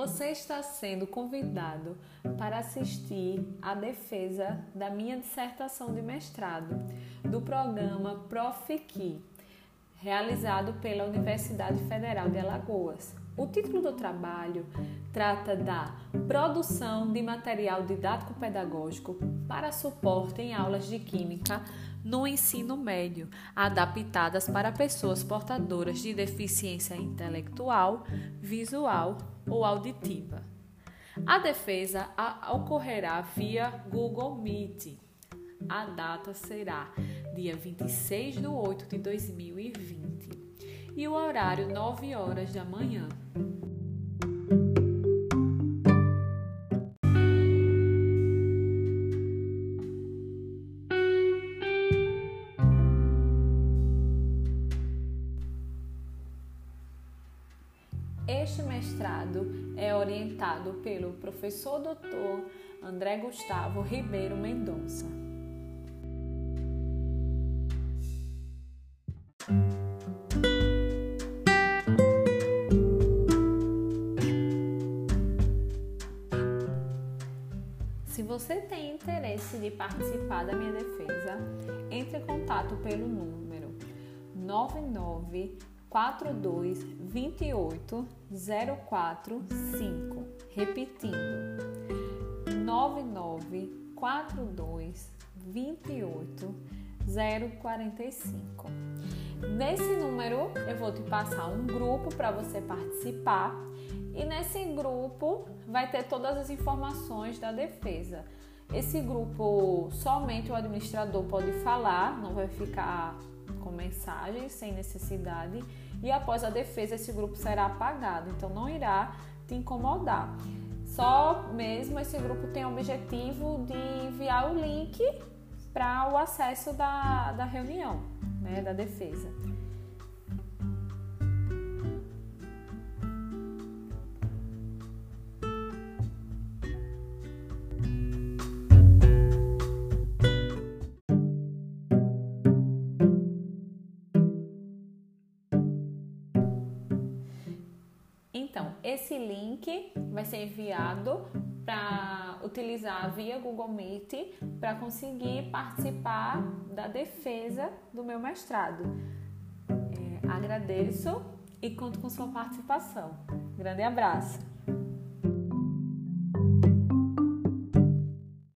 Você está sendo convidado para assistir à defesa da minha dissertação de mestrado do programa Profiqui, realizado pela Universidade Federal de Alagoas. O título do trabalho trata da produção de material didático-pedagógico para suporte em aulas de química no ensino médio, adaptadas para pessoas portadoras de deficiência intelectual, visual ou auditiva. A defesa ocorrerá via Google Meet. A data será dia 26 de 8 de 2020 e o horário 9 horas da manhã. Este mestrado é orientado pelo professor doutor André Gustavo Ribeiro Mendonça. Se você tem interesse de participar da minha defesa, entre em contato pelo número 99 42 28 045. Repetindo, 99 42 28 045. Nesse número eu vou te passar um grupo para você participar e nesse grupo vai ter todas as informações da defesa. Esse grupo somente o administrador pode falar, não vai ficar com mensagens sem necessidade e após a defesa esse grupo será apagado, então não irá te incomodar. Só mesmo esse grupo tem o objetivo de enviar o link para o acesso da, da reunião, né, da defesa. Então, esse link vai ser enviado para utilizar via Google Meet para conseguir participar da defesa do meu mestrado. É, agradeço e conto com sua participação. Grande abraço!